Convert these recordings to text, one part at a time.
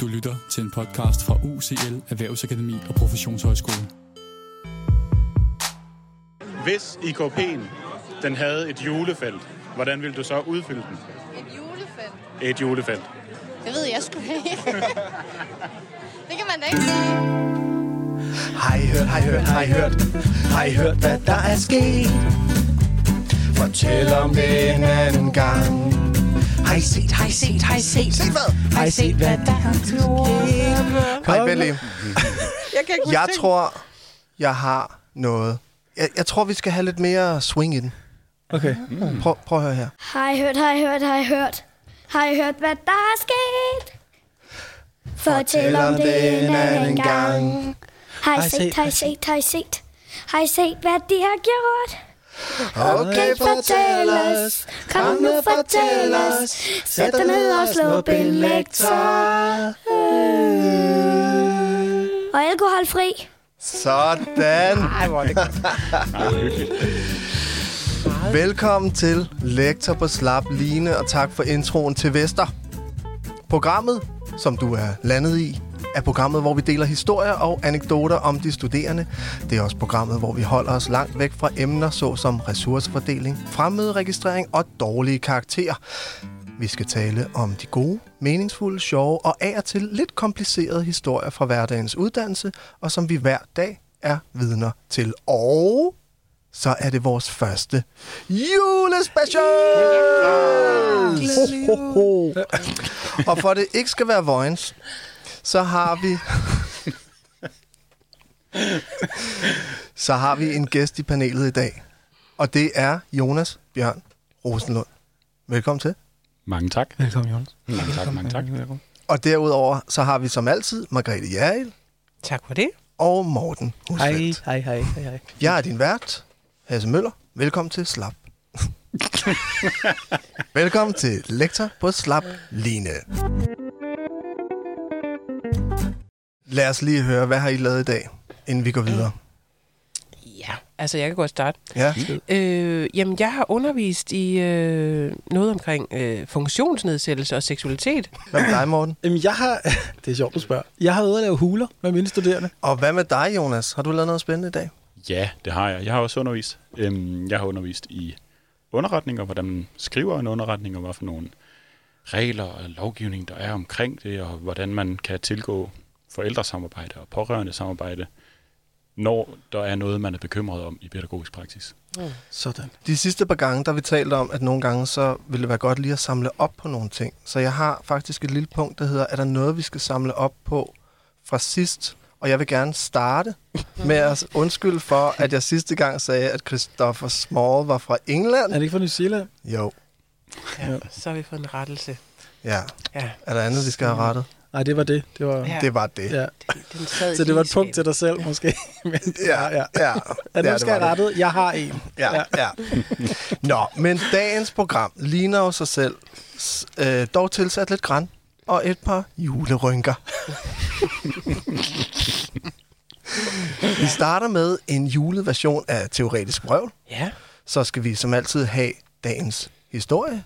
Du lytter til en podcast fra UCL Erhvervsakademi og Professionshøjskole. Hvis IKP'en den havde et julefelt, hvordan ville du så udfylde den? Et julefelt? Et julefelt. Det ved jeg sgu ikke. det kan man da ikke sige. Har I hørt, har I hørt, har I hørt, har I hørt, hvad der er sket? Fortæl om det en anden gang. Har I set, har I set, har I set? Set hvad? Har I set, hvad der er sket? Hej, Belly. Jeg kan ikke Jeg tror, jeg har noget. Jeg, jeg tror, vi skal have lidt mere swing i den. Okay. Prøv, prøv at høre her. Har I hørt, har I hørt, har I hørt? Har I hørt, hvad der er sket? Fortæl om det en anden gang. Har I set, har I set, har I set? Har I set, hvad de har gjort? Okay, fortæl os. Kom nu, fortæl os. Sæt dig ned og slå bilektor. Og alkoholfri. Sådan. Ej, hvor er det godt. Velkommen til Lektor på Slap Line, og tak for introen til Vester. Programmet, som du er landet i, er programmet, hvor vi deler historier og anekdoter om de studerende. Det er også programmet, hvor vi holder os langt væk fra emner, såsom ressourcefordeling, fremmøderegistrering og dårlige karakterer. Vi skal tale om de gode, meningsfulde, sjove og af og til lidt komplicerede historier fra hverdagens uddannelse, og som vi hver dag er vidner til. Og så er det vores første julespecial! Ho, ho, ho. Og for det ikke skal være vojens, så har vi... så har vi en gæst i panelet i dag. Og det er Jonas Bjørn Rosenlund. Velkommen til. Mange tak. Velkommen, Jonas. Mange tak, mange tak. Og derudover så har vi som altid Margrethe Jærl Tak for det. og Morten Hej, Husfeldt. hej, hej, hej, hej. Jeg er din vært, Hasse Møller. Velkommen til Slap. Velkommen til lektor på Slap Line. Lad os lige høre, hvad har I lavet i dag, inden vi går videre? Ja, altså jeg kan godt starte. Ja, Øh, jamen, jeg har undervist i øh, noget omkring øh, funktionsnedsættelse og seksualitet. hvad med dig, Morten? Jamen, jeg har... Det er sjovt, du spørger. Jeg har ude at lave huler med mine studerende. Og hvad med dig, Jonas? Har du lavet noget spændende i dag? Ja, det har jeg. Jeg har også undervist. Øhm, Jeg har undervist i underretning, og hvordan man skriver en underretning, og hvad for nogle regler og lovgivning, der er omkring det, og hvordan man kan tilgå forældresamarbejde og pårørende samarbejde, når der er noget, man er bekymret om i pædagogisk praksis. Sådan. De sidste par gange, der vi talt om, at nogle gange så vil det være godt lige at samle op på nogle ting. Så jeg har faktisk et lille punkt, der hedder, er der noget, vi skal samle op på fra sidst? Og jeg vil gerne starte med at undskylde for, at jeg sidste gang sagde, at Christopher Small var fra England. Er det ikke fra New Zealand? Jo, Ja, så har vi fået en rettelse. ja. Ja, Er der andet, vi skal have rettet? Nej, det var det. Det var... Ja. Det var det. Ja. den Så det var et punkt til dig. selv, måske. Men, Ja, ja. ja. Er Ja, du skal det. rettet? Jeg har en. Ja, ja. Nå, men dagens program ligner jo sig selv, øh, dog tilsat lidt græn og et par julerynker. vi starter med en julet version af Teoretisk Vrøvl. Ja, Så skal vi som altid have dagens historie.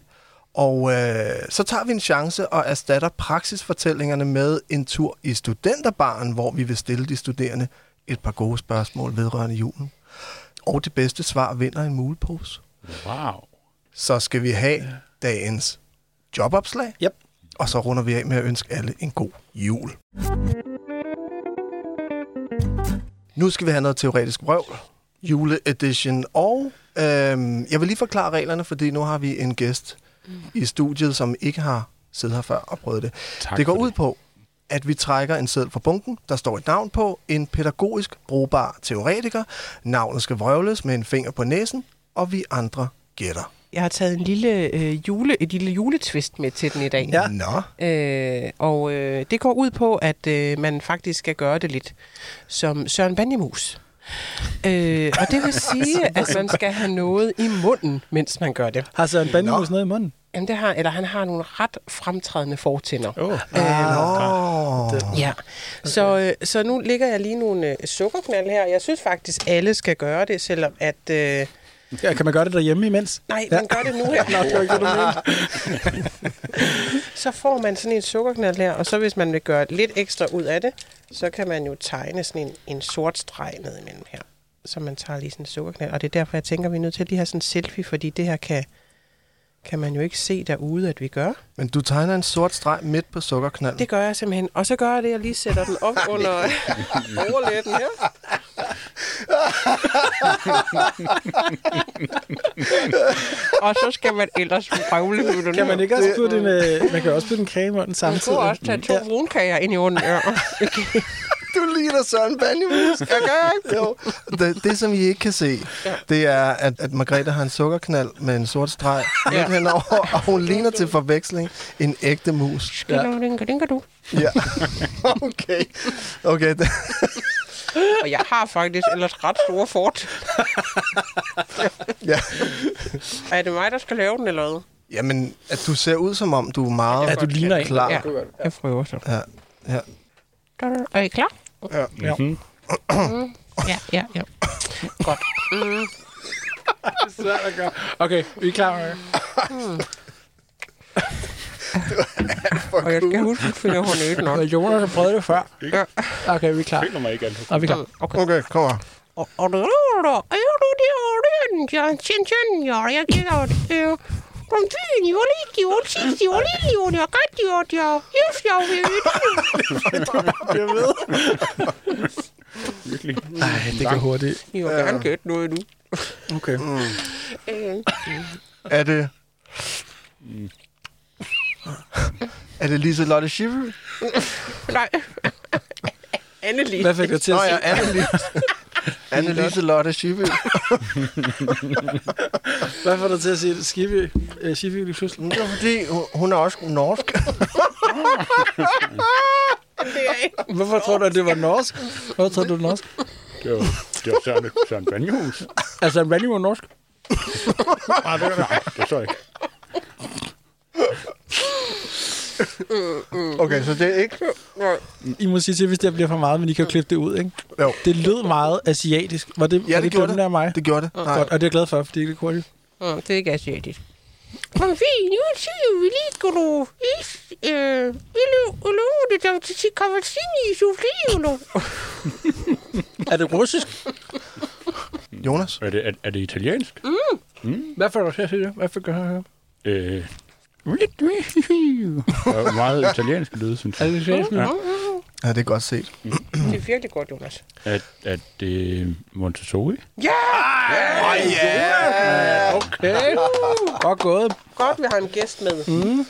Og øh, så tager vi en chance og erstatter praksisfortællingerne med en tur i studenterbaren, hvor vi vil stille de studerende et par gode spørgsmål vedrørende julen. Og det bedste svar vinder en mulepose. Wow. Så skal vi have dagens jobopslag. Yep. Og så runder vi af med at ønske alle en god jul. Nu skal vi have noget teoretisk røvl. Juleedition. Og øhm, jeg vil lige forklare reglerne, fordi nu har vi en gæst i studiet, som ikke har siddet her før og prøvet det. Tak det går ud på, at vi trækker en seddel fra bunken, der står et navn på, en pædagogisk brugbar teoretiker. Navnet skal vrøvles med en finger på næsen, og vi andre gætter. jeg har taget en lille, øh, jule, et lille juletvist med til den i dag. Ja. Nå, Øh, og øh, det går ud på, at øh, man faktisk skal gøre det lidt som Søren Banjemus. Øh, og det vil sige, at man skal have noget i munden, mens man gør det. Har Søren Bandemus noget i munden? Jamen, det har, eller han har nogle ret fremtrædende fortænder. Oh. Nå. Ja, så, øh, så nu ligger jeg lige nogle øh, sukkerknald her. Jeg synes faktisk, alle skal gøre det, selvom at, øh, Ja, kan man gøre det derhjemme imens? Nej, man gør det nu her. Nå, det var ikke du. Så får man sådan en sukkerknald her, og så hvis man vil gøre lidt ekstra ud af det, så kan man jo tegne sådan en, en sort streg ned imellem her. Så man tager lige sådan en sukkerknald. Og det er derfor, jeg tænker, at vi er nødt til at lige have sådan en selfie, fordi det her kan, kan man jo ikke se derude, at vi gør. Men du tegner en sort streg midt på sukkerknalden. Det gør jeg simpelthen. Og så gør jeg det, at jeg lige sætter den op under overlætten her. og så skal man ellers prøvle på den Kan man ikke også putte en, øh, man kan også putte en creme under Man samtidig? kunne også tage to brunkager ind i munden. Du ligner Søren Banjemus. Jeg gør ikke. Jo. Det, det, som I ikke kan se, det er, at, at Margrethe har en sukkerknald med en sort streg midt Ja. henover, og hun ligner til forveksling en ægte mus. Ja. Ja. Okay. Okay. Og jeg har faktisk ellers ret store fort. Ja. Er det mig, der skal lave den, eller hvad? Jamen, at du ser ud som om, du er meget Ja, du ligner klar. Ja, jeg prøver så. Ja. Ja. Er I klar? Ja. Ja. Mm. Ja, ja, ja. Godt. Mm. Svært at gøre. Okay, vi er klar med Og jeg skal huske at finde håndøden nok. det. Jonas har prøvet det før. Ja. Okay, vi er klar. Føler mig ikke alt. Og vi er klar. Okay. Okay, kom her. Og og det er der. Er du det er den? Jeg tjen tjen. Ja, jeg var lige gjort. Jeg har gjort. Jeg yes, jeg ved. Jeg ved. Virkelig. Nej, det går hurtigt. Jeg vil gerne gætte noget nu. Okay. Øh, Er det... Er det Lise Lotte Schiffer? Nej. Anneli. Hvad fik dig til at Nå sige? ja, Anne-Lise. Anne-Lise Lotte Schiffer. Hvad får dig til at sige Skiby? Øh, Skiby lige pludselig? Det er fordi, hun- er også norsk. Det er. Hvorfor tror du, at det var norsk? Hvorfor tror du, det var norsk? Det var, det var Søren, Søren Banjehus. Altså, en value var norsk? Nej, det, nej, det så ikke. Okay, så det er ikke... I må sige til, hvis det bliver for meget, men I kan jo klippe det ud, ikke? Jo. Det lød meget asiatisk. Var det, Ja, var det gjorde den det. der mig? Det gjorde det. Nej. Godt, og det er jeg glad for, fordi det er ikke hurtigt. Mm, det er ikke asiatisk. Kom fint, nu siger vi lige, skal du is, øh, det er til sit kavassini i soufflé, Er det russisk? Jonas? Er det, er, er det italiensk? Hvad får du til at sige det? Hvad får du høre? Øh, er meget italiensk lyde, synes Er jeg. det asiatisk? Ja. Ja, det er godt set. Det er virkelig godt, Jonas. At, at det er Montessori? Ja! Okay. Godt gået. Godt, vi har en gæst med.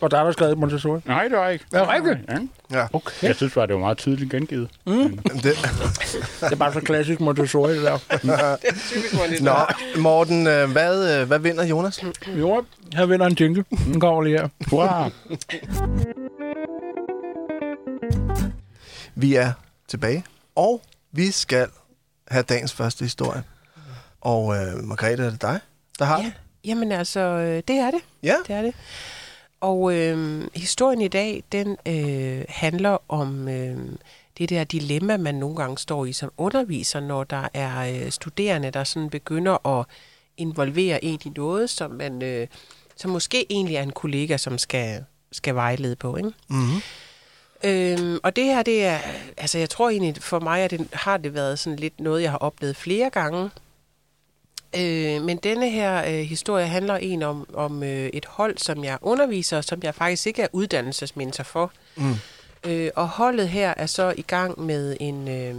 Og der er der skrevet Montessori. Nej, det var ikke. Er det rigtigt? Ja. Ja. Okay. Jeg synes bare, det var meget tydeligt gengivet. Jamen, Det, Det er bare så klassisk Montessori, det der. Det typisk, Nå, Morten, øh, hvad, øh, hvad vinder Jonas? Jo, her vinder en jingle. Den kommer lige her. Hurra! Vi er tilbage, og vi skal have dagens første historie. Og øh, Margrethe, er det dig, der har Ja, jamen altså, øh, det er det. Ja. Det er det. Og øh, historien i dag, den øh, handler om øh, det der dilemma, man nogle gange står i som underviser, når der er øh, studerende, der sådan begynder at involvere en i noget, som man, øh, som måske egentlig er en kollega, som skal, skal vejlede på, ikke? Mm-hmm. Øhm, og det her, det er, altså jeg tror egentlig, for mig at det, har det været sådan lidt noget, jeg har oplevet flere gange. Øh, men denne her øh, historie handler en om, om øh, et hold, som jeg underviser, som jeg faktisk ikke er uddannelsesmentor for. Mm. Øh, og holdet her er så i gang med en, øh,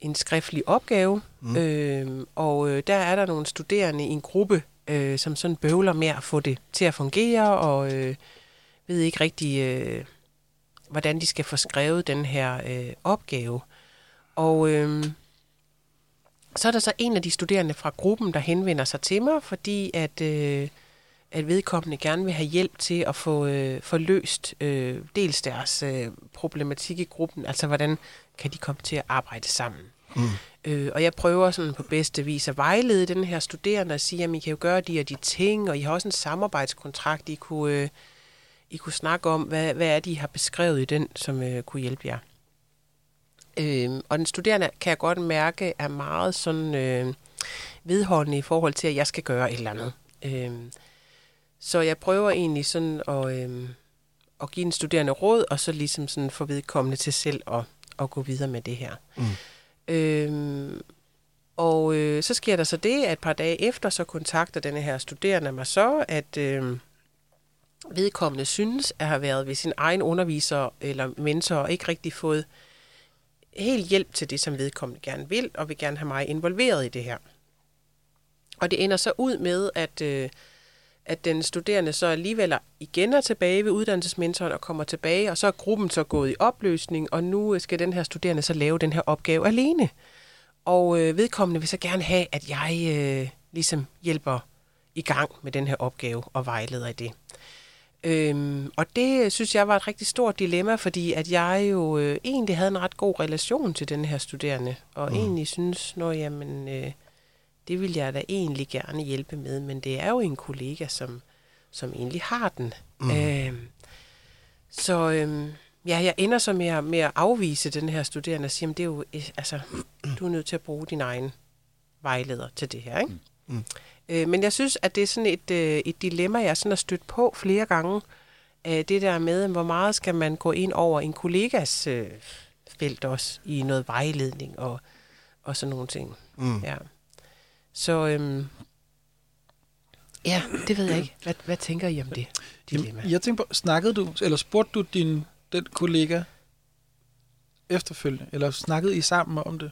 en skriftlig opgave, mm. øh, og øh, der er der nogle studerende i en gruppe, øh, som sådan bøvler med at få det til at fungere, og øh, ved ikke rigtig, øh, hvordan de skal få skrevet den her øh, opgave. Og øh, så er der så en af de studerende fra gruppen, der henvender sig til mig, fordi at, øh, at vedkommende gerne vil have hjælp til at få, øh, få løst øh, dels deres øh, problematik i gruppen, altså hvordan kan de komme til at arbejde sammen. Mm. Øh, og jeg prøver sådan på bedste vis at vejlede den her studerende og sige, at I kan jo gøre de og de ting, og I har også en samarbejdskontrakt, I kunne, øh, I kunne snakke om, hvad, hvad er det, I har beskrevet i den, som øh, kunne hjælpe jer. Øh, og den studerende, kan jeg godt mærke, er meget sådan... Øh, vedholdende i forhold til, at jeg skal gøre et eller andet. Øhm, så jeg prøver egentlig sådan at, øhm, at give en studerende råd, og så ligesom sådan få vedkommende til selv at, at gå videre med det her. Mm. Øhm, og øh, så sker der så det, at et par dage efter, så kontakter denne her studerende mig så, at øh, vedkommende synes at have været ved sin egen underviser eller mentor, og ikke rigtig fået helt hjælp til det, som vedkommende gerne vil, og vil gerne have mig involveret i det her. Og det ender så ud med, at, øh, at den studerende så alligevel igen er tilbage ved uddannelsesmentoren og kommer tilbage, og så er gruppen så gået i opløsning, og nu øh, skal den her studerende så lave den her opgave alene. Og øh, vedkommende vil så gerne have, at jeg øh, ligesom hjælper i gang med den her opgave og vejleder i det. Øhm, og det synes jeg var et rigtig stort dilemma, fordi at jeg jo øh, egentlig havde en ret god relation til den her studerende, og mm. egentlig synes, når jamen, øh, det vil jeg da egentlig gerne hjælpe med, men det er jo en kollega, som, som egentlig har den. Mm. Øhm, så øh, ja, jeg ender så med at, med at afvise den her studerende og sige, at det er jo, øh, altså, du er nødt til at bruge din egen vejleder til det her. Ikke? Mm. Øh, men jeg synes, at det er sådan et, øh, et dilemma, jeg sådan har stødt på flere gange. Øh, det der med, hvor meget skal man gå ind over en kollegas øh, felt også i noget vejledning og, og sådan nogle ting. Mm. Ja. Så øhm, ja, det ved jeg ikke. Hvad, hvad tænker I om det dilemma? Jamen, jeg tænker på, snakkede du, eller spurgte du din, den kollega efterfølgende, eller snakkede I sammen om det?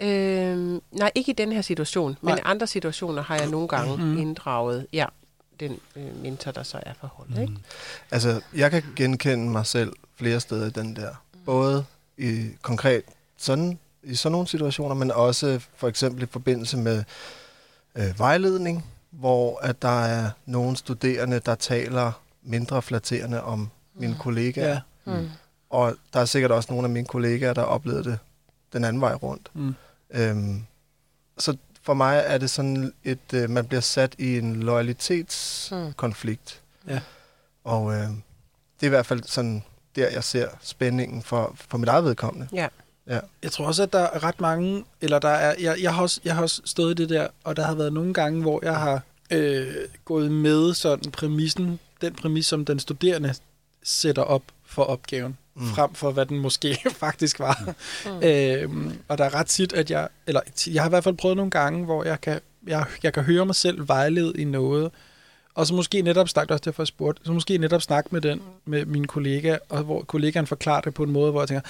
Øhm, nej, ikke i den her situation, men i andre situationer har jeg nogle gange mm. inddraget, ja, den øh, mentor, der så er forholdet. Mm. Ikke? Altså, jeg kan genkende mig selv flere steder i den der. Både i konkret sådan, i sådan nogle situationer, men også for eksempel i forbindelse med øh, vejledning, hvor at der er nogle studerende, der taler mindre flatterende om mine mm. kollegaer. Ja. Mm. Og der er sikkert også nogle af mine kollegaer, der oplevede det den anden vej rundt. Mm. Øhm, så for mig er det sådan et, øh, man bliver sat i en loyalitetskonflikt. Mm. Ja. Og øh, det er i hvert fald sådan der, jeg ser spændingen for, for mit eget vedkommende. Ja. Ja. Jeg tror også, at der er ret mange, eller der er, jeg, jeg, har også, jeg har også stået i det der, og der har været nogle gange, hvor jeg har øh, gået med sådan præmissen, den præmis, som den studerende sætter op for opgaven mm. frem for hvad den måske faktisk var. Mm. øhm, og der er ret tit, at jeg, eller jeg har i hvert fald prøvet nogle gange, hvor jeg kan, jeg, jeg kan høre mig selv vejlede i noget, og så måske netop snakke, også derfor jeg spurgte, så måske netop snakke med den, med min kollega, og hvor kollegaen forklarer det på en måde, hvor jeg tænker,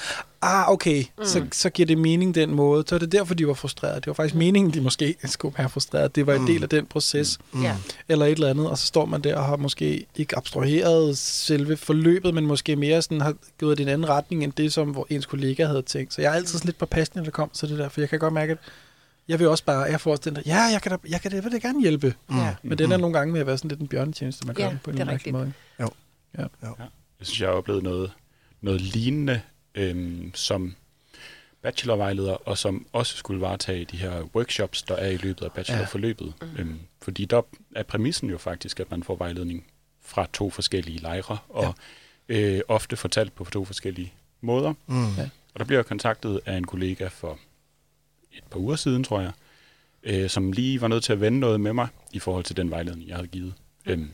ah, okay, mm. så, så giver det mening den måde. Så er det derfor, de var frustrerede. Det var faktisk meningen, de måske skulle være frustrerede. Det var en mm. del af den proces. Mm. Eller et eller andet, og så står man der og har måske ikke abstraheret selve forløbet, men måske mere sådan har gået i en anden retning, end det, som ens kollega havde tænkt. Så jeg er altid sådan lidt på passen, når det kommer til det der, for jeg kan godt mærke, at jeg vil også bare, jeg får også den der, ja, jeg kan da, jeg kan da, jeg vil da gerne hjælpe. Mm. Ja. Men den er nogle gange med at være sådan lidt en bjørnetjeneste, man ja, gør på en eller måde. Jo. Ja. ja. Jeg synes, jeg har oplevet noget, noget lignende øhm, som bachelorvejleder, og som også skulle varetage de her workshops, der er i løbet af bachelorforløbet. Ja. Mm. Øhm, fordi der er præmissen jo faktisk, at man får vejledning fra to forskellige lejre, og ja. øh, ofte fortalt på to forskellige måder. Mm. Ja. Og der bliver jeg kontaktet af en kollega for et par uger siden, tror jeg, øh, som lige var nødt til at vende noget med mig i forhold til den vejledning, jeg havde givet. Mm. Øhm.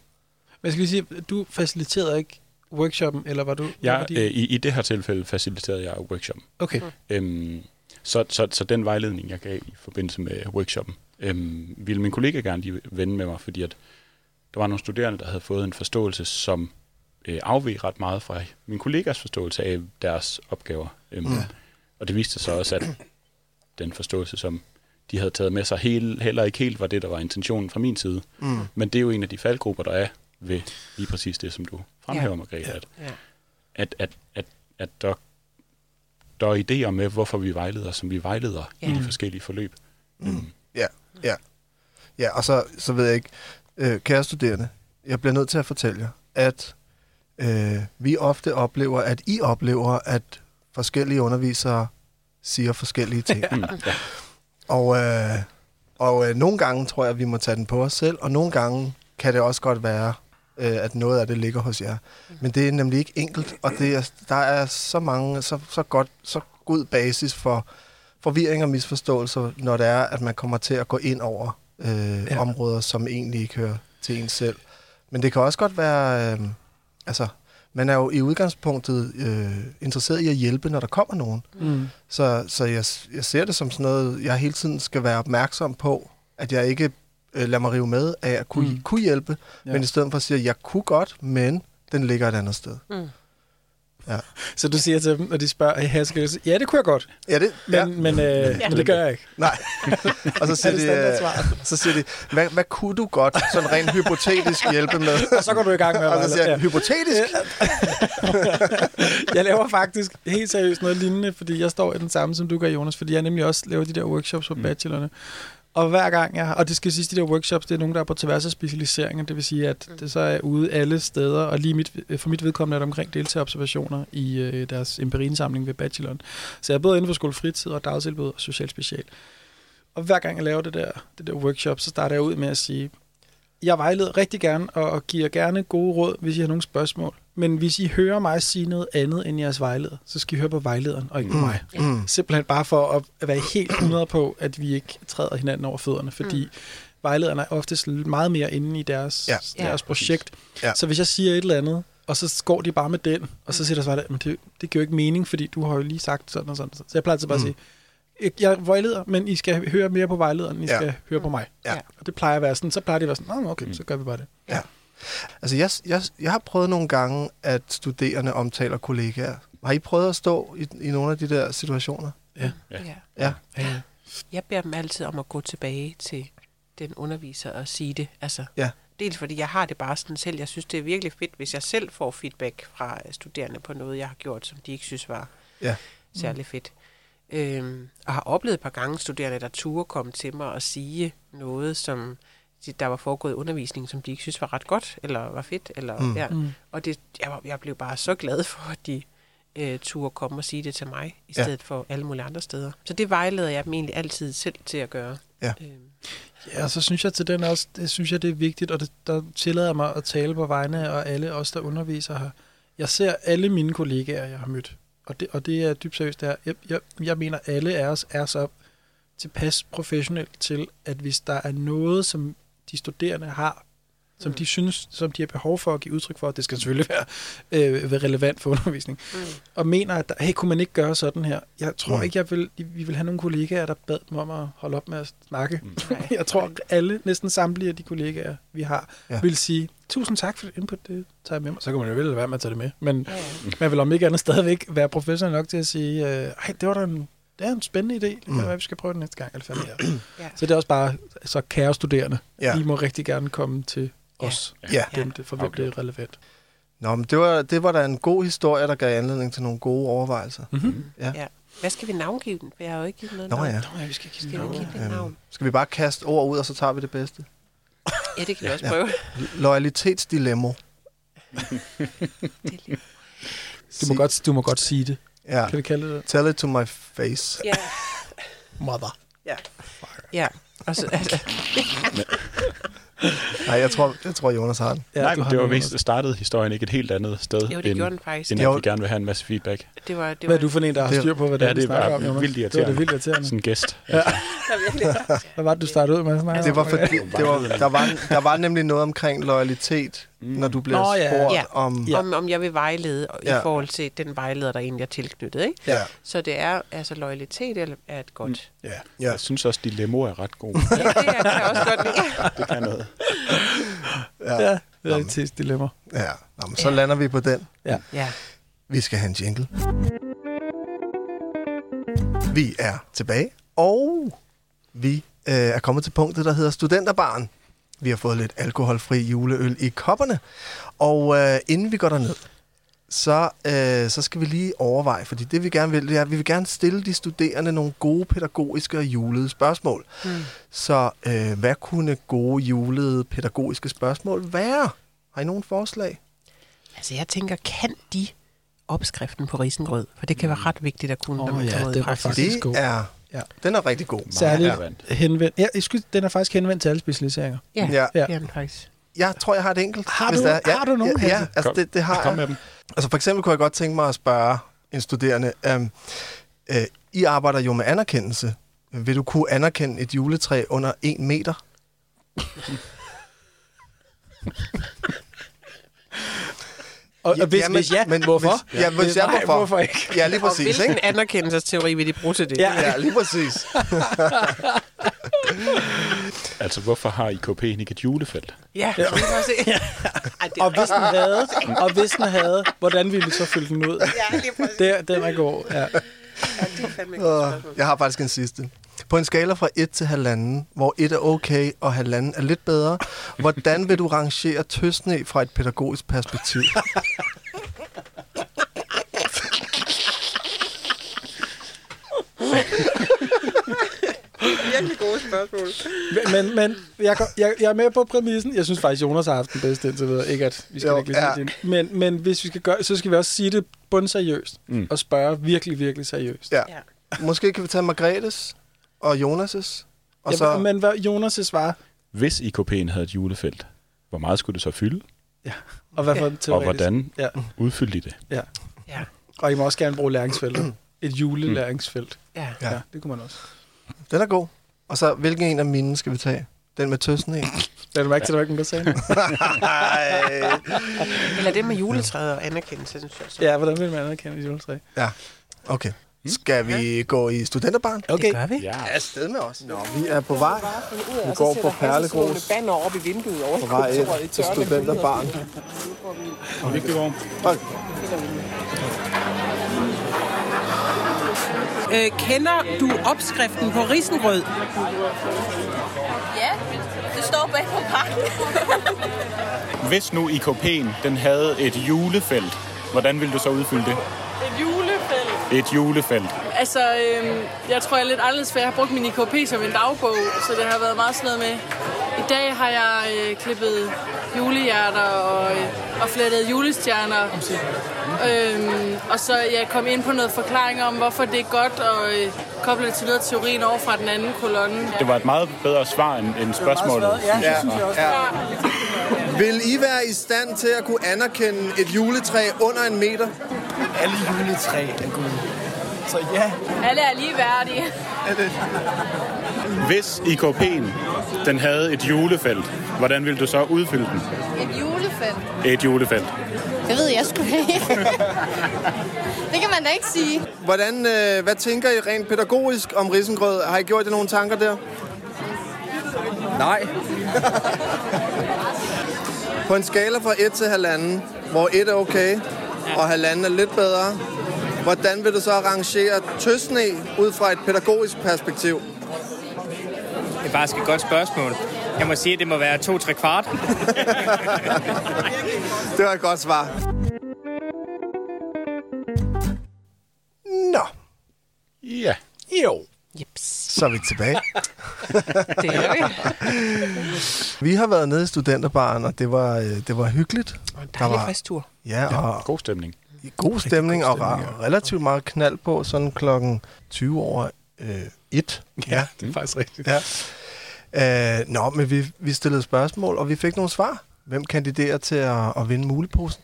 Men skal vi sige, du faciliterede ikke workshoppen, eller var du... Ja, var de... øh, i, i det her tilfælde faciliterede jeg workshoppen. Okay. Øhm, så, så, så den vejledning, jeg gav i forbindelse med workshoppen, øhm, ville min kollega gerne lige vende med mig, fordi at der var nogle studerende, der havde fået en forståelse, som øh, afveg ret meget fra min kollegas forståelse af deres opgaver. Øhm, mm. Og det viste sig så også, at den forståelse, som de havde taget med sig, hele, heller ikke helt var det, der var intentionen fra min side. Mm. Men det er jo en af de faldgrupper, der er ved lige præcis det, som du fremhæver, ja. Margrethe, at, ja. at, at, at, at der, der er idéer med, hvorfor vi vejleder, som vi vejleder ja. i de forskellige forløb. Mm. Mm. Ja, ja. Ja, og så, så ved jeg ikke, øh, kære studerende, jeg bliver nødt til at fortælle jer, at øh, vi ofte oplever, at I oplever, at forskellige undervisere siger forskellige ting. Ja. Og, øh, og øh, nogle gange tror jeg, at vi må tage den på os selv, og nogle gange kan det også godt være, øh, at noget af det ligger hos jer. Men det er nemlig ikke enkelt, og det er, der er så mange, så, så godt, så god basis for, forvirring og misforståelser, når det er, at man kommer til at gå ind over øh, ja. områder, som egentlig ikke hører til en selv. Men det kan også godt være... Øh, altså, man er jo i udgangspunktet øh, interesseret i at hjælpe, når der kommer nogen. Mm. Så, så jeg, jeg ser det som sådan noget, jeg hele tiden skal være opmærksom på, at jeg ikke øh, lader mig rive med af at kunne, Mm. kunne hjælpe, ja. men i stedet for at sige, at jeg kunne godt, men den ligger et andet sted. Mm. Så du siger til dem, når de spørger, hey, sige, ja, det kunne jeg godt, Ja, det, men, ja. ja. men, øh, men det gør jeg ikke. Nej. og så Er siger, det de, øh, så siger de, hvad, hvad kunne du godt sådan rent hypotetisk hjælpe med? Og så går du i gang med at og så siger jeg, hypotetisk? Jeg laver faktisk helt seriøst noget lignende, fordi jeg står i den samme, som du gør, Jonas, fordi jeg nemlig også laver de der workshops for mm. bachelorerne. Og hver gang jeg har, og det skal siges, de der workshops, det er nogen, der er på tværs af specialiseringer, det vil sige, at det så er ude alle steder, og lige mit, for mit vedkommende er det omkring deltagerobservationer i øh, deres empiriindsamling ved bacheloren. Så jeg er både inden for skolefritid og dagtilbud og social special. Og hver gang jeg laver det der, det der workshop, så starter jeg ud med at sige, jeg vejleder rigtig gerne og og giver gerne gode råd, hvis I har nogle spørgsmål. Men hvis I hører mig sige noget andet end jeres vejleder, så skal I høre på vejlederen og ikke på mig. Mm. Simpelthen bare for at- være helt 100 på, at vi ikke træder hinanden over fødderne, fordi mm. vejlederne er oftest meget mere inde i deres, Ja. deres Ja, projekt. Ja. Så hvis jeg siger et eller andet, og så går de bare med den, og så siger der så, men det, det giver jo ikke mening, fordi du har jo lige sagt sådan og sådan. Så jeg plejer altid bare at Mm. sige, "Jeg- er vejleder, men I skal høre mere på vejlederen, I Ja. skal høre på mig. Ja. Og det plejer at være sådan, så plejer det at være sådan, "Nå, okay, så gør vi bare det. Altså, jeg, jeg, jeg har prøvet nogle gange, at studerende omtaler kollegaer. Har I prøvet at stå i, i nogle af de der situationer? Ja. Ja. Ja. Jeg beder dem altid om at gå tilbage til den underviser og sige det. Altså, Ja. Dels fordi jeg har det bare sådan selv. Jeg synes, det er virkelig fedt, hvis jeg selv får feedback fra studerende på noget, jeg har gjort, som de ikke synes var Ja. særlig fedt. Øhm, og har oplevet et par gange studerende, der turde komme til mig og sige noget, som de- der var foregået i undervisningen, som de ikke synes var ret godt, eller var fedt. Eller, Mm. ja. Mm. Og det, jeg, var- jeg blev bare så glad for, at de øh, turde komme og sige det til mig, i Ja. stedet for alle mulige andre steder. Så det vejleder jeg dem egentlig altid selv til at gøre. Ja. Øhm, Ja, og så synes jeg til den også, det synes jeg, det er vigtigt, og det, der tillader mig at tale på vegne af alle os, der underviser her. Jeg ser alle mine kollegaer, jeg har mødt, og det, og det er dybt seriøst, det er, jeg, jeg, jeg mener, alle af os er så tilpas professionelt til, at hvis der er noget, som de studerende har, som de synes, som de har behov for at give udtryk for, det skal selvfølgelig være øh, være relevant for undervisning, mm. og mener, at der, hey, kunne man ikke gøre sådan her? Jeg tror Mm. ikke, jeg vil, vi vil have nogle kollegaer, der bad mig om at holde op med at snakke. Nej, Jeg tror, alle, næsten samtlige af de kollegaer, vi har, ja. vil sige, tusind tak for det input, det tager jeg med mig. Så kan man jo vel være med at tage det med. Men Ja, ja. man vil om ikke andet stadigvæk være professionel nok til at sige, øh, ej, det var da en, det er en spændende idé. Det Mm. være, vi skal prøve det næste gang. Eller fandme, ja. Ja. Så det er også bare, så kære studerende, Ja. I må rigtig gerne komme til os, Ja. dem, det, for hvem det er relevant. Nå, men det var, det var da en god historie, der gav anledning til nogle gode overvejelser. Mm-hmm. Ja. Ja. Hvad skal vi navngive den? For jeg har jo ikke givet noget Nå navn. ja. Nå, ja, vi skal give Skal den vi give det et navn? Øhm, skal vi bare kaste ord ud, og så tager vi det bedste? Ja, det kan vi også prøve. Loyalitetsdilemma. Du må, godt, du må godt sige det. Ja. Kan vi kalde det det? Tell it to my face. Ja. Mother. Ja. Ja. Og så, altså, Nej, jeg tror, jeg tror Jonas har den. Ja, Nej, men det var vist, startede historien ikke et helt andet sted, jo, det end, gjorde den faktisk. end Det, at vi gerne vil have en masse feedback. det var, det Hvad var, er du for en, der har Det- styr på, hvad Ja, det, det vi snakker om, Jonas? vildt Det var irriterende. det vildt irriterende. Sådan en gæst. Ja. Hvad var det, du startede ud med at snakke Det var fordi, det var, der, var, der var nemlig noget omkring loyalitet, Mm. når du bliver Nå, ja. spurgt Ja. om... Ja. om, om jeg vil vejlede Ja. i forhold til den vejleder, der egentlig er tilknyttet. Ikke? Ja. Så det er, altså loyalitet er et godt. Ja. Ja. Jeg synes også, dilemmaer er ret gode. Ja, det er- kan jeg også godt lide. det kan noget. Ja, realitetsdilemma. Ja, Nå, men så lander vi på den. Ja. Vi skal have en jingle. Vi er tilbage, og vi øh, er kommet til punktet, der hedder Studenterbarn. Vi har fået lidt alkoholfri juleøl i kopperne, og øh, inden vi går derned, så, øh, så skal vi lige overveje, fordi det vi gerne vil, det er, at vi vil gerne stille de studerende nogle gode pædagogiske og julede spørgsmål. Mm. Så øh, hvad kunne gode julede pædagogiske spørgsmål være? Har I nogen forslag? Altså, jeg tænker, kan de opskriften på risengrød? For det kan være ret vigtigt at kunne, Åh, når man ja, i det var praksis. faktisk- Det er, Ja. den er rigtig god. Særligt relevant. henvendt. Ja, jeg skulle, den er faktisk henvendt til alle specialiseringer. Ja, Ja. det er den faktisk. Jeg tror, jeg har et enkelt. Har hvis du- det er. har du nogen, Ja, ja altså Kom. det, det har Kom jeg. med dem. Altså for eksempel kunne jeg godt tænke mig at spørge en studerende, øhm, Øh, I arbejder jo med anerkendelse. Vil du kunne anerkende et juletræ under en meter? Og, og hvis, Jamen, hvis ja, men hvorfor? Hvis, ja, hvis jeg Nej, hvorfor? hvorfor ikke? Ja, lige Og præcis, hvilken ikke? anerkendelsesteori vil de bruge til det? Ja. Ja, lige præcis. Altså, hvorfor har IKP ikke et julefelt? ja. ja. se. Ej, det Og hvis den havde, og hvis den havde, hvordan ville du så fylde den ud? Ja, lige præcis. Det, den er god, ja. Ja, det er fandme et. Jeg har faktisk en sidste. På en skala fra 1 til halvanden, hvor 1 er okay og halvanden er lidt bedre, hvordan vil du rangere tøsne fra et pædagogisk perspektiv? Virkelig gode spørgsmål. Men, men jeg, jeg, jeg er med på præmissen. Jeg synes faktisk, Jonas har haft den bedste indtil videre. Ikke at vi skal Jo, ikke lige ja. ja. det. Men, men hvis vi skal gøre så skal vi også sige det bundseriøst. Mm. Og spørge virkelig, virkelig seriøst. Ja. Ja. Måske kan vi tage Margrethes og Jonas' og Ja, så... Men hvad Jonas' svar, Hvis IKP'en havde et julefelt, hvor meget skulle det så fylde? og hvad for teoretisk? Og hvordan Ja. udfyldte I det? Ja. Ja. Og I må også gerne bruge læringsfeltet. Et julelæringsfelt. Ja. Ja. Ja. ja, det kunne man også. Den er god. Og så, hvilken en af mine skal vi tage? Den med tøsne i? Det er du mærke til, at der ikke sagde. Eller det med juletræet og anerkendelse, synes jeg også. Ja, hvordan vil man anerkende et juletræ? Okay. Skal vi gå i studenterbarn? Okay. Det gør vi. Ja. Afsted med os. Nå, vi er på vej. Vi går på Perlegrus. banner op i vinduet over På vej ind til studenterbarn. Øh, kender du opskriften på risengrød? Ja, det står bag på pakken. Hvis nu IKP'en den havde et julefelt, hvordan ville du så udfylde det? Et julefelt. Et julefelt. Altså, øhm, jeg tror, jeg er lidt anderledes, for jeg har brugt min IKP som en dagbog, så det har været meget sådan noget med. I dag har jeg øh, klippet julehjerter og, øh, og flettet julestjerner. Øhm, og så jeg kom ind på noget forklaring om, hvorfor det er godt at øh, koble det til noget teorien over fra den anden kolonne. Det var et meget bedre svar end, end spørgsmålet. Ja, det synes jeg også. Ja. Vil I være i stand til at kunne anerkende et juletræ under en meter? Alle juletræ er gode. Så ja, Alle er ligeværdige. Hvis IKP'en den havde et julefelt, hvordan ville du så udfylde den? Et julefelt. Et julefelt. Det ved jeg sgu ikke. det kan man da ikke sige. Hvordan, øh, hvad tænker I rent pædagogisk om risengrød? Har I gjort jer nogle tanker der? nej. På en skala fra 1 til halvanden, hvor 1 er okay, og halvanden er lidt bedre, hvordan vil du så arrangere tøsne ud fra et pædagogisk perspektiv? Det er faktisk et godt spørgsmål. Jeg må sige, at det må være to-tre kvart. Det var et godt svar. Så er vi tilbage. det er vi. Vi har været nede i studenterbaren, og det var, øh, det var hyggeligt. Og en Der dejlig var- frisk tur. Ja, og God stemning. god stemning, god og stemning, ra- relativt meget knald på, sådan klokken 20 over øh, 1. Ja, det er faktisk rigtigt. Ja. Øh, nå, men vi, vi stillede spørgsmål, og vi fik nogle svar. Hvem kandiderer til at, at vinde muleposen?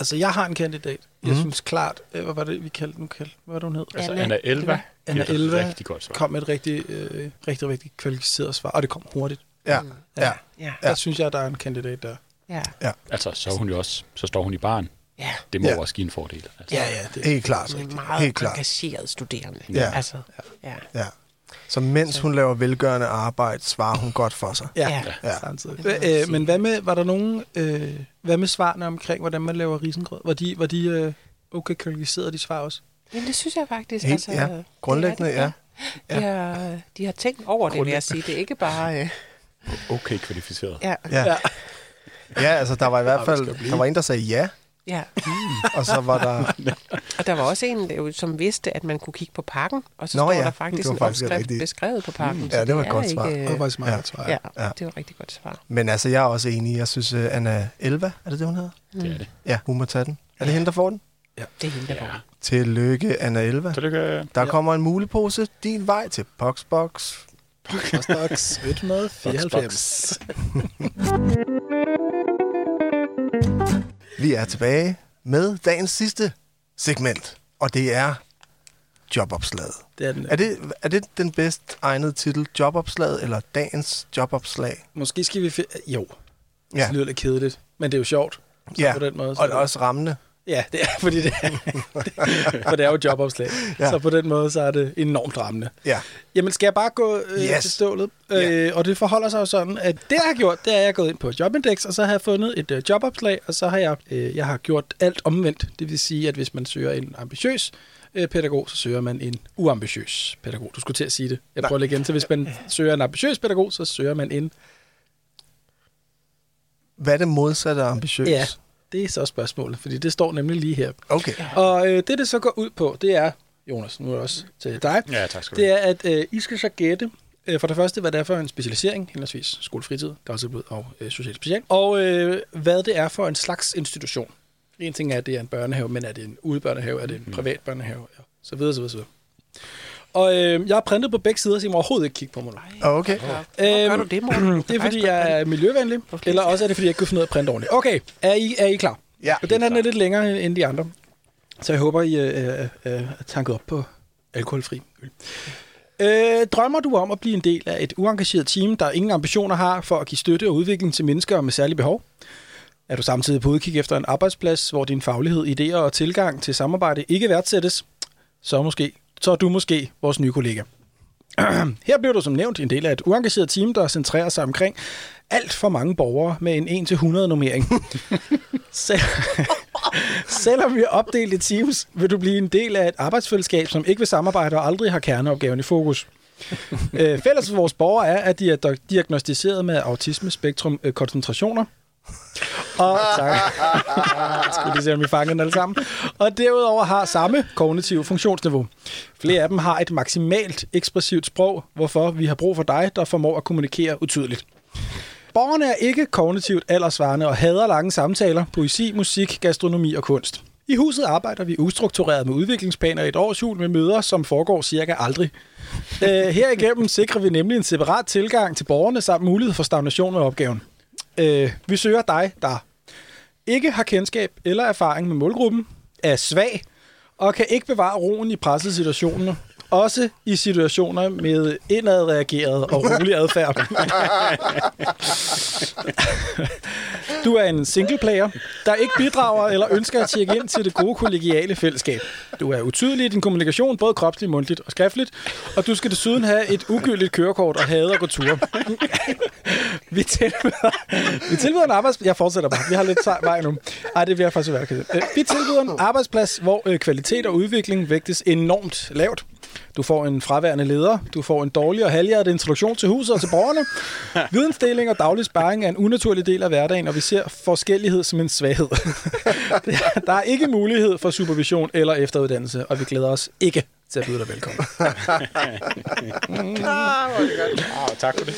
Altså, jeg har en kandidat. Jeg Mhm. synes klart, øh, hvad var det, vi kaldte nu? Kaldte? Hvad var det, hun hed? Altså, Anna Elva. Anna Elva Rigtig godt svar. kom med et rigtig, øh, rigtig, rigtig kvalificeret svar, og det kom hurtigt. Ja, Mm. ja. Ja. Ja. Der synes jeg, der er en kandidat der. Ja. Altså, så, er hun jo også, så står hun i baren. Ja. Det må Ja. ja. også give en fordel. Altså. Ja, ja. Det. Helt klart. En Helt meget klart. engageret studerende. Ja. Altså, ja. Ja. Så mens hun laver velgørende arbejde, svarer hun godt for sig. Ja, Ja. ja. Ja. samtidig. Hva- Øh, men hvad med, var der nogen, øh, hvad med svarene omkring, hvordan man laver risengrød? Var de, var de øh, okay kvalificerede, de svar også? Jamen, det synes jeg faktisk. Helt, altså, ja. det Grundlæggende, er det, ja. De, har, de har tænkt over det, vil jeg sige. Det er ikke bare... Øh, Okay kvalificeret. ja, Ja. Ja. ja, altså der var i hvert fald, der var en, der sagde ja, ja. og så var der... Og der var også en, som vidste, at man kunne kigge på pakken, og så Nå står ja, der faktisk en faktisk opskrift rigtigt. beskrevet på pakken. Mm. Ja, det var et godt svar. ikke, Det var faktisk meget Ja. godt svar. Ja, Ja. ja, det var et rigtig godt svar. Men altså, jeg er også enig. Jeg synes, uh, Anna Elva, er det det, hun hedder? Det er det. Ja, hun må tage den. Er det hende, der får den? Det er hende, der Ja. var. Tillykke, Anna Elva. Kan... Der Ja. kommer en mulepose din vej til Boxbox. Postbox 194. Vi er tilbage med dagens sidste segment, og det er jobopslaget. Det er den. Er det, er det den bedst egnede titel, jobopslaget, eller dagens jobopslag? Måske skal vi... Fi- jo, Ja. det lyder lidt kedeligt, men det er jo sjovt. Så Ja, på den måde, så og er det- også rammende. Ja, det er, fordi det er, for det er jo jobopslag. Ja. Så på den måde, så er det enormt rammende. Ja. Jamen, skal jeg bare gå øh, Yes. til stålet? Øh, og det forholder sig jo sådan, at det, jeg har gjort, det er, at jeg er gået ind på Jobindex, og så har jeg fundet et øh, jobopslag, og så har jeg, øh, jeg har gjort alt omvendt. Det vil sige, at hvis man søger en ambitiøs øh, pædagog, så søger man en uambitiøs pædagog. Du skulle til at sige det. Jeg prøver lige igen. Så hvis man søger en ambitiøs pædagog, så søger man en... Hvad er det modsatte af ambitiøs? Ja, det er så spørgsmålet, fordi det står nemlig lige her. Okay. Og øh, det, det så går ud på, det er, Jonas, nu er det også til dig, Ja, tak skal du det er, at øh, I skal så gætte, øh, for det første, hvad det er for en specialisering, henholdsvis skolefritid, dagtilbud og øh, social special, og øh, hvad det er for en slags institution. En ting er, at det er en børnehave, men er det en udebørnehave, er det en privat børnehave, ja, så videre, så videre, så videre. Og øh, jeg har printet på begge sider, så I må overhovedet ikke kigge på mig nu. Okay. Øhm, gør du det, Morten? det er, fordi jeg er miljøvenlig, eller også er det, fordi jeg ikke kunne finde ud af at printe ordentligt. Okay, er I, er I klar? Ja. Og den her den er lidt længere end de andre. Så jeg håber, I øh, øh, er tanket op på alkoholfri øl. Øh, drømmer du om at blive en del af et uengageret team, der ingen ambitioner har for at give støtte og udvikling til mennesker med særlige behov? Er du samtidig på udkig efter en arbejdsplads, hvor din faglighed, idéer og tilgang til samarbejde ikke værdsættes? Så, måske, så er du måske vores nye kollega. Her bliver du som nævnt en del af et uengageret team, der centrerer sig omkring alt for mange borgere med en 1-100 nummering. Selv, selvom vi er opdelt i teams, vil du blive en del af et arbejdsfællesskab, som ikke vil samarbejde og aldrig har kerneopgaven i fokus. øh, fælles for vores borgere er, at de er diagnostiseret med autisme-spektrum øh, koncentrationer. Og tak. Jeg skulle lige se, om vi fangede den alle sammen. Og derudover har samme kognitive funktionsniveau. Flere af dem har et maksimalt ekspressivt sprog, hvorfor vi har brug for dig, der formår at kommunikere utydeligt. Borgerne er ikke kognitivt aldersvarende og hader lange samtaler, poesi, musik, gastronomi og kunst. I huset arbejder vi ustruktureret med udviklingsplaner i et års jul med møder, som foregår cirka aldrig. Øh, herigennem sikrer vi nemlig en separat tilgang til borgerne samt mulighed for stagnation med opgaven. Øh, vi søger dig, der ikke har kendskab eller erfaring med målgruppen, er svag og kan ikke bevare roen i pressede situationer, også i situationer med indadreageret og rolig adfærd. Du er en single player, der ikke bidrager eller ønsker at tjekke ind til det gode kollegiale fællesskab. Du er utydelig i din kommunikation, både kropsligt, mundtligt og skriftligt, og du skal desuden have et ugyldigt kørekort og hader at gå ture. Vi tilbyder, vi tilbyder en arbejdsplads... Jeg fortsætter bare. Vi har lidt vej nu. Ej, det vil jeg faktisk være. Øh, Vi tilbyder en arbejdsplads, hvor øh, kvalitet og udvikling vægtes enormt lavt. Du får en fraværende leder, du får en dårlig og halvhjertet introduktion til huset og til borgerne. Vidensdeling og daglig sparring er en unaturlig del af hverdagen, og vi ser forskellighed som en svaghed. Der er ikke mulighed for supervision eller efteruddannelse, og vi glæder os ikke til at byde dig velkommen. Ah, tak for det.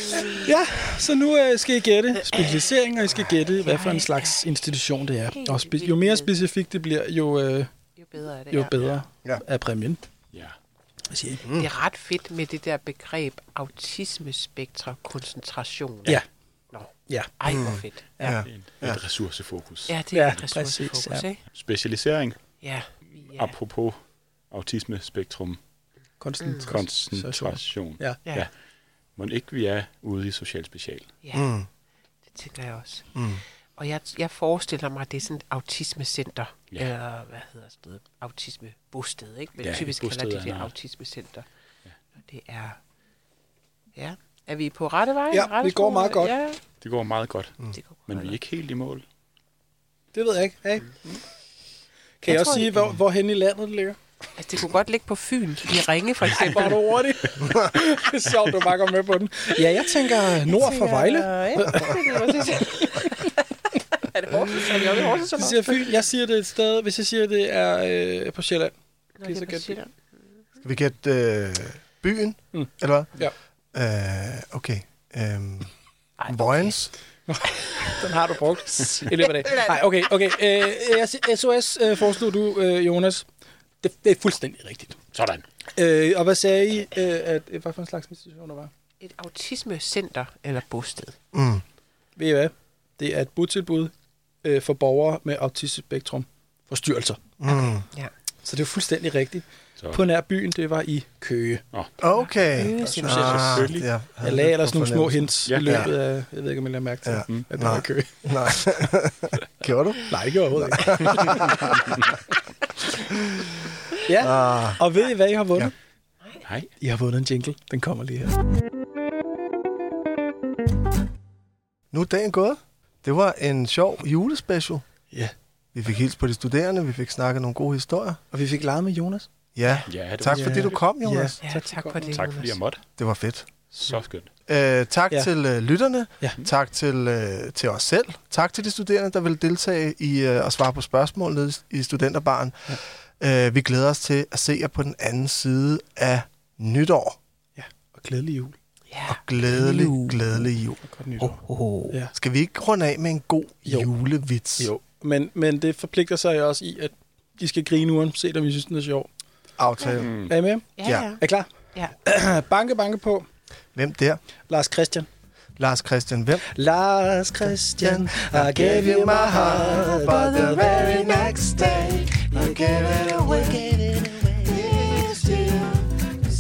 Ja, så nu øh, skal I gætte specialisering, og I skal gætte, hvad for en slags institution det er. Og spe- jo mere specifikt det bliver, jo, øh, Jo bedre er det. jo ja. bedre Ja. er præmien. Ja. I? Det er ret fedt med det der begreb autismespektra koncentration. Ja. Nå. Ja. Ej, hvor fedt. Ja. Et, et ressourcefokus. Ja, det er Ja, et ressourcefokus, præcis, ja. ikke? Specialisering. Ja. Ja. Apropos autisme-spektrum Koncentration. koncentration. Ja. Ja. ja. Må ikke vi er ude i social special. Ja, Mm. det tænker jeg også. Mm. Og jeg, jeg forestiller mig, at det er sådan et autismecenter. Ja. Eller hvad hedder sådan noget? Autismebosted, ikke? Men Ja, typisk kalder de det autismecenter. Ja. Og det er... Ja. Er vi på rette vej? Ja, rette det går meget godt. Ja, Det går meget godt, det går men vi er ikke helt i mål. Det ved jeg ikke. Hey. Kan jeg, Jeg også sige, hvor, hvor hen i landet det ligger? Altså, det kunne godt ligge på Fyn. I Ringe, for eksempel. Var du hurtig? det er sjovt, du bare går med på den. Ja, jeg tænker nord for Vejle. Ja, det er det Horsens? Er i Horsens? Så siger Fyn. Jeg siger det et sted, hvis jeg siger, det er øh, på Sjælland. Nå, det så er på det? Sjælland. Skal vi gætte øh, byen? Mm. Eller hvad? Ja. Øh, okay. Øhm, Ej, Vojens? Den har du brugt i løbet af dagen. Nej, okay, okay. Øh, jeg siger- SOS øh, foreslog du, øh, Jonas. Det, det er fuldstændig rigtigt. Sådan. Øh, og hvad sagde I, øh, at, hvad for en slags institution der var? Et autismecenter eller bosted. Mm. Ved I hvad? Det er et botilbud øh, for borgere med autismespektrum forstyrrelser. Mm. Ja. Så det er fuldstændig rigtigt. Så. På nær byen, det var i Køge. Okay. Øh, synes synes jeg selvfølgelig. ja, Jeg lagde ellers nogle små hints Ja. i løbet af, jeg ved ikke, om jeg lader mærke til, Ja. Mm. at det var i Nej. Køge. Nej. Gjorde du? Nej, det gjorde jeg overhovedet ikke. ja, Ah, og ved I, hvad I har vundet? Nej. I har vundet en jingle. Den kommer lige her. nu er dagen gået. Det var en sjov julespecial. Ja. Vi fik hils på de studerende, vi fik snakket nogle gode historier. Og vi fik leget med Jonas. Ja, Ja, det tak var, fordi du kom, Jonas. Ja, tak for det, tak fordi jeg måtte. Det var fedt. Så skønt. Øh, tak ja. Ja. til øh, lytterne. Ja. Tak til, øh, til os selv. Tak til de studerende, der vil deltage i øh, at svare på spørgsmål nede i Studenterbaren. Ja. Øh, vi glæder os til at se jer på den anden side af nytår. Ja, og glædelig jul. Ja. Og glædelig, jul. glædelig jul. Og godt nytår. Oh, oh. Ja. Skal vi ikke runde af med en god Jo. julevits? Jo, men, men det forpligter sig jo også i, at de skal grine uanset om I synes, den er sjov. Aftale. Mm. Er I med? Ja, Ja. ja. Er I klar? Ja. banke, banke på. Hvem der? Lars Christian. Lars Christian Hvem? Lars Christian, I gave you my heart, but the very next day, I gave it away, gave it away. It's you,